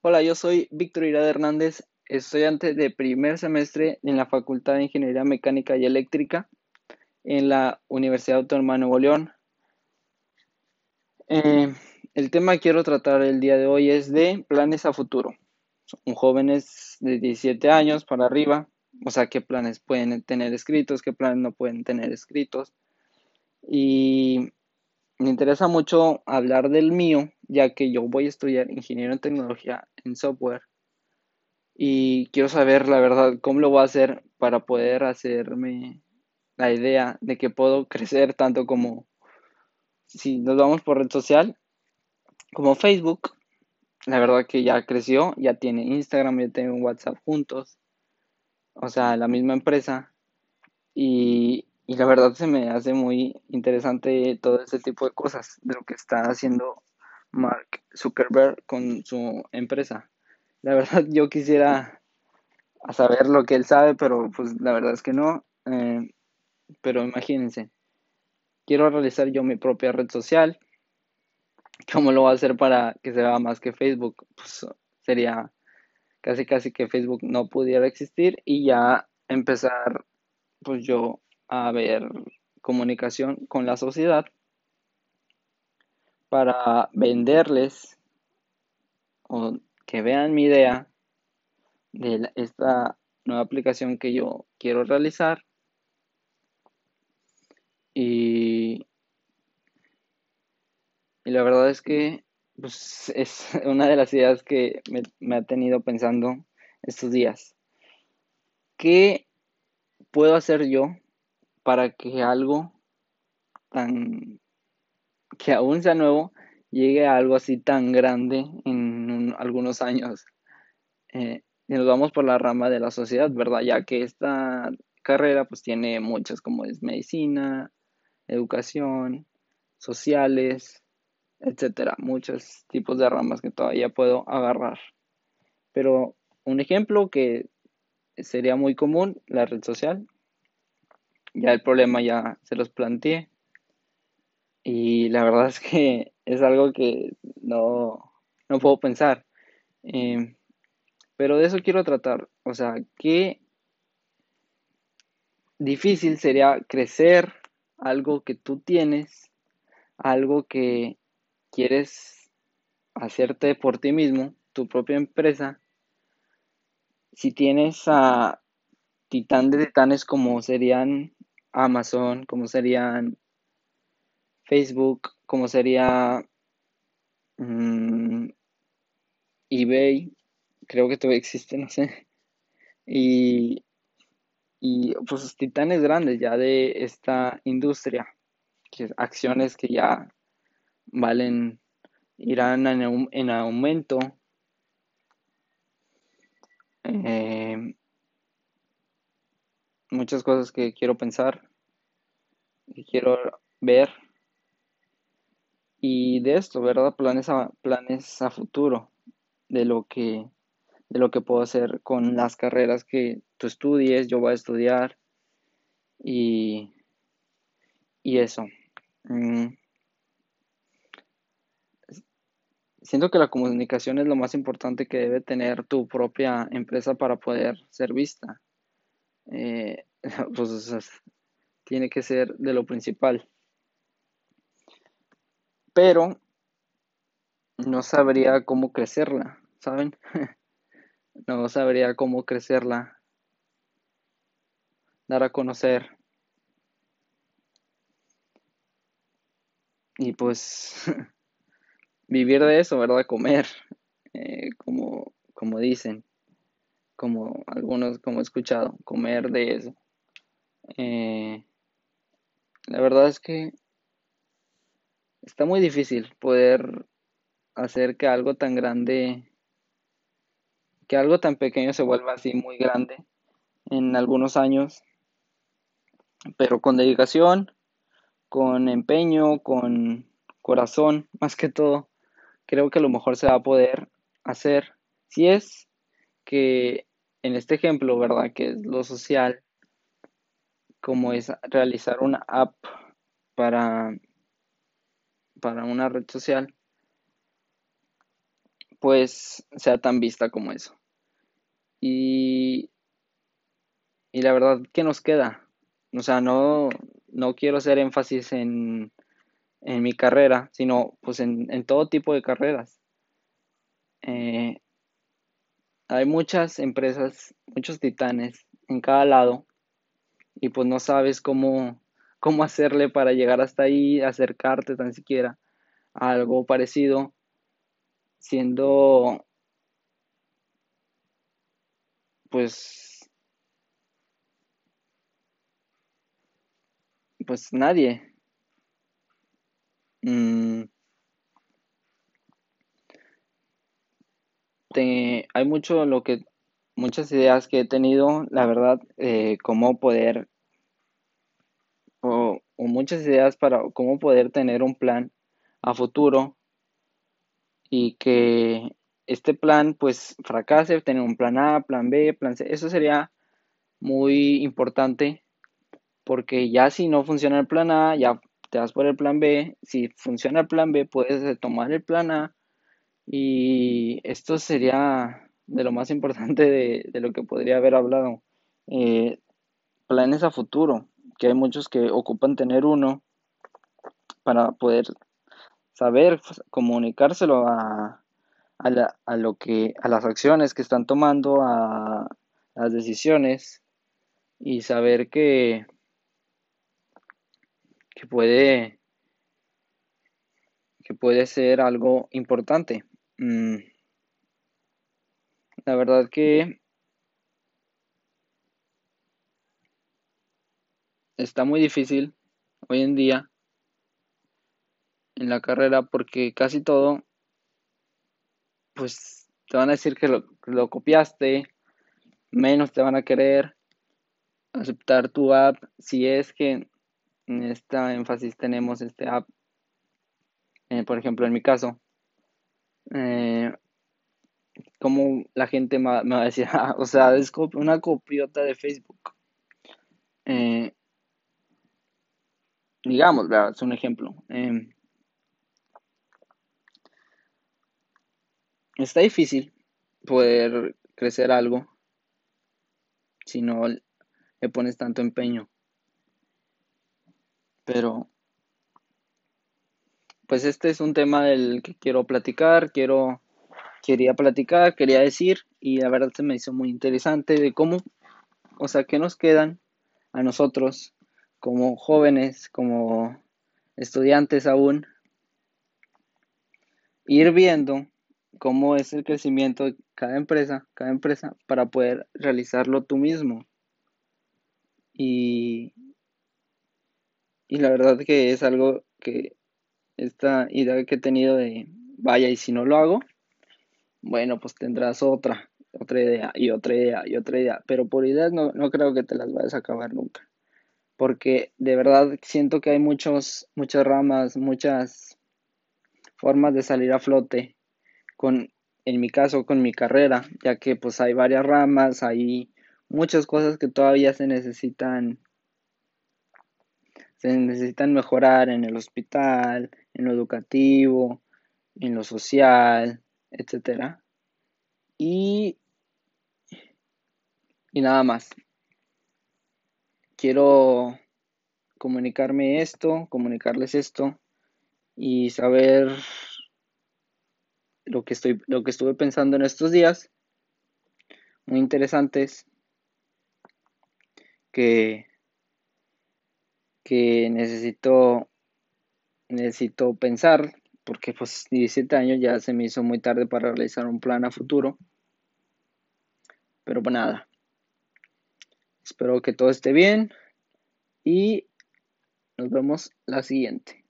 Hola, yo soy Víctor Irada Hernández, estudiante de primer semestre en la Facultad de Ingeniería Mecánica y Eléctrica en la Universidad Autónoma de Nuevo León. Eh, el tema que quiero tratar el día de hoy es de planes a futuro. Son jóvenes de 17 años para arriba, o sea, qué planes pueden tener escritos, qué planes no pueden tener escritos. Y me interesa mucho hablar del mío, ya que yo voy a estudiar ingeniero en tecnología en software y quiero saber la verdad cómo lo voy a hacer para poder hacerme la idea de que puedo crecer tanto como si nos vamos por red social, como Facebook. La verdad que ya creció, ya tiene Instagram, ya tiene WhatsApp juntos, o sea, la misma empresa. Y y la verdad se me hace muy interesante todo ese tipo de cosas, de lo que está haciendo Mark Zuckerberg con su empresa. La verdad yo quisiera saber lo que él sabe, pero pues la verdad es que no. Eh, pero imagínense, quiero realizar yo mi propia red social. ¿Cómo lo voy a hacer para que se vea más que Facebook? Pues sería casi casi que Facebook no pudiera existir y ya empezar pues yo a ver comunicación con la sociedad para venderles o que vean mi idea de esta nueva aplicación que yo quiero realizar y, y la verdad es que pues, es una de las ideas que me, me ha tenido pensando estos días. ¿Qué puedo hacer yo para que algo tan que aún sea nuevo llegue a algo así tan grande en algunos años. Eh, y nos vamos por la rama de la sociedad, ¿verdad? Ya que esta carrera pues tiene muchas como es medicina, educación, sociales, etcétera, muchos tipos de ramas que todavía puedo agarrar. Pero un ejemplo que sería muy común, la red social, ya el problema ya se los planteé. Y la verdad es que es algo que no, no puedo pensar. Em, pero de eso quiero tratar. O sea, qué difícil sería crecer algo que tú tienes, algo que quieres hacerte por ti mismo, tu propia empresa. Si tienes a titán de titanes como serían Amazon, como serían Facebook, como sería mm, eBay, creo que todavía existe, no sé. Y, y pues titanes grandes ya de esta industria, que acciones que ya valen, irán en, en aumento. Eh, muchas cosas que quiero pensar, que quiero ver. Y de esto, ¿verdad? Planes a, planes a futuro de lo que de lo que puedo hacer con las carreras que tú estudies, yo voy a estudiar y, y eso. Mm. Siento que la comunicación es lo más importante que debe tener tu propia empresa para poder ser vista. Eh, pues tiene que ser de lo principal. Pero no sabría cómo crecerla, ¿saben? no sabría cómo crecerla, dar a conocer. Y pues vivir de eso, ¿verdad? Comer, eh, como, como dicen como algunos, como he escuchado, comer de eso. Eh, la verdad es que está muy difícil poder hacer que algo tan grande, que algo tan pequeño se vuelva así muy grande en algunos años, pero con dedicación, con empeño, con corazón, más que todo, creo que a lo mejor se va a poder hacer si es que en este ejemplo, ¿verdad? Que es lo social, como es realizar una app para, para una red social, pues sea tan vista como eso. Y, y la verdad, ¿qué nos queda? O sea, no, no quiero hacer énfasis en, en mi carrera, sino pues en, en todo tipo de carreras. Eh, hay muchas empresas, muchos titanes en cada lado y pues no sabes cómo, cómo hacerle para llegar hasta ahí, acercarte tan siquiera a algo parecido, siendo pues pues nadie. Mm, hay mucho lo que, muchas ideas que he tenido, la verdad, eh, cómo poder, o, o muchas ideas para cómo poder tener un plan a futuro y que este plan pues fracase, tener un plan A, plan B, plan C, eso sería muy importante porque ya si no funciona el plan A, ya te vas por el plan B, si funciona el plan B, puedes tomar el plan A y esto sería de lo más importante de, lo que podría haber hablado. Eh, planes a futuro, que hay muchos que ocupan tener uno para poder saber comunicárselo a, a, lo que, a las acciones que están tomando, a las decisiones y saber que, que puede que puede ser algo importante. Mm. La verdad que está muy difícil hoy en día en la carrera porque casi todo pues te van a decir que lo, copiaste, menos te van a querer aceptar tu app si es que en esta énfasis tenemos este app, eh, por ejemplo en mi caso, eh, como la gente me, va a decir, ah, o sea, es una copiota de Facebook. Eh, digamos, es un ejemplo. Em, está difícil poder crecer algo si no le pones tanto empeño. Pero, pues este es un tema del que quiero platicar, quiero, quería platicar, quería decir, y la verdad se me hizo muy interesante de cómo, o sea, qué nos quedan a nosotros como jóvenes, como estudiantes aún, ir viendo cómo es el crecimiento de cada empresa, cada empresa, para poder realizarlo tú mismo. Y, y la verdad que es algo que esta idea que he tenido de, vaya, y si no lo hago, bueno, pues tendrás otra, otra idea y otra idea y otra idea, pero por ideas no, no creo que te las vayas a acabar nunca, porque de verdad siento que hay muchos, muchas ramas, muchas formas de salir a flote con, en mi caso, con mi carrera, ya que pues hay varias ramas, hay muchas cosas que todavía se necesitan se necesitan mejorar en el hospital, en lo educativo, en lo social, etcétera. Y, y nada más. Quiero comunicarme esto, comunicarles esto y saber lo que estoy lo que estuve pensando en estos días muy interesantes que que necesito necesito pensar porque pues 17 años ya se me hizo muy tarde para realizar un plan a futuro. Pero pues nada. Espero que todo esté bien y nos vemos la siguiente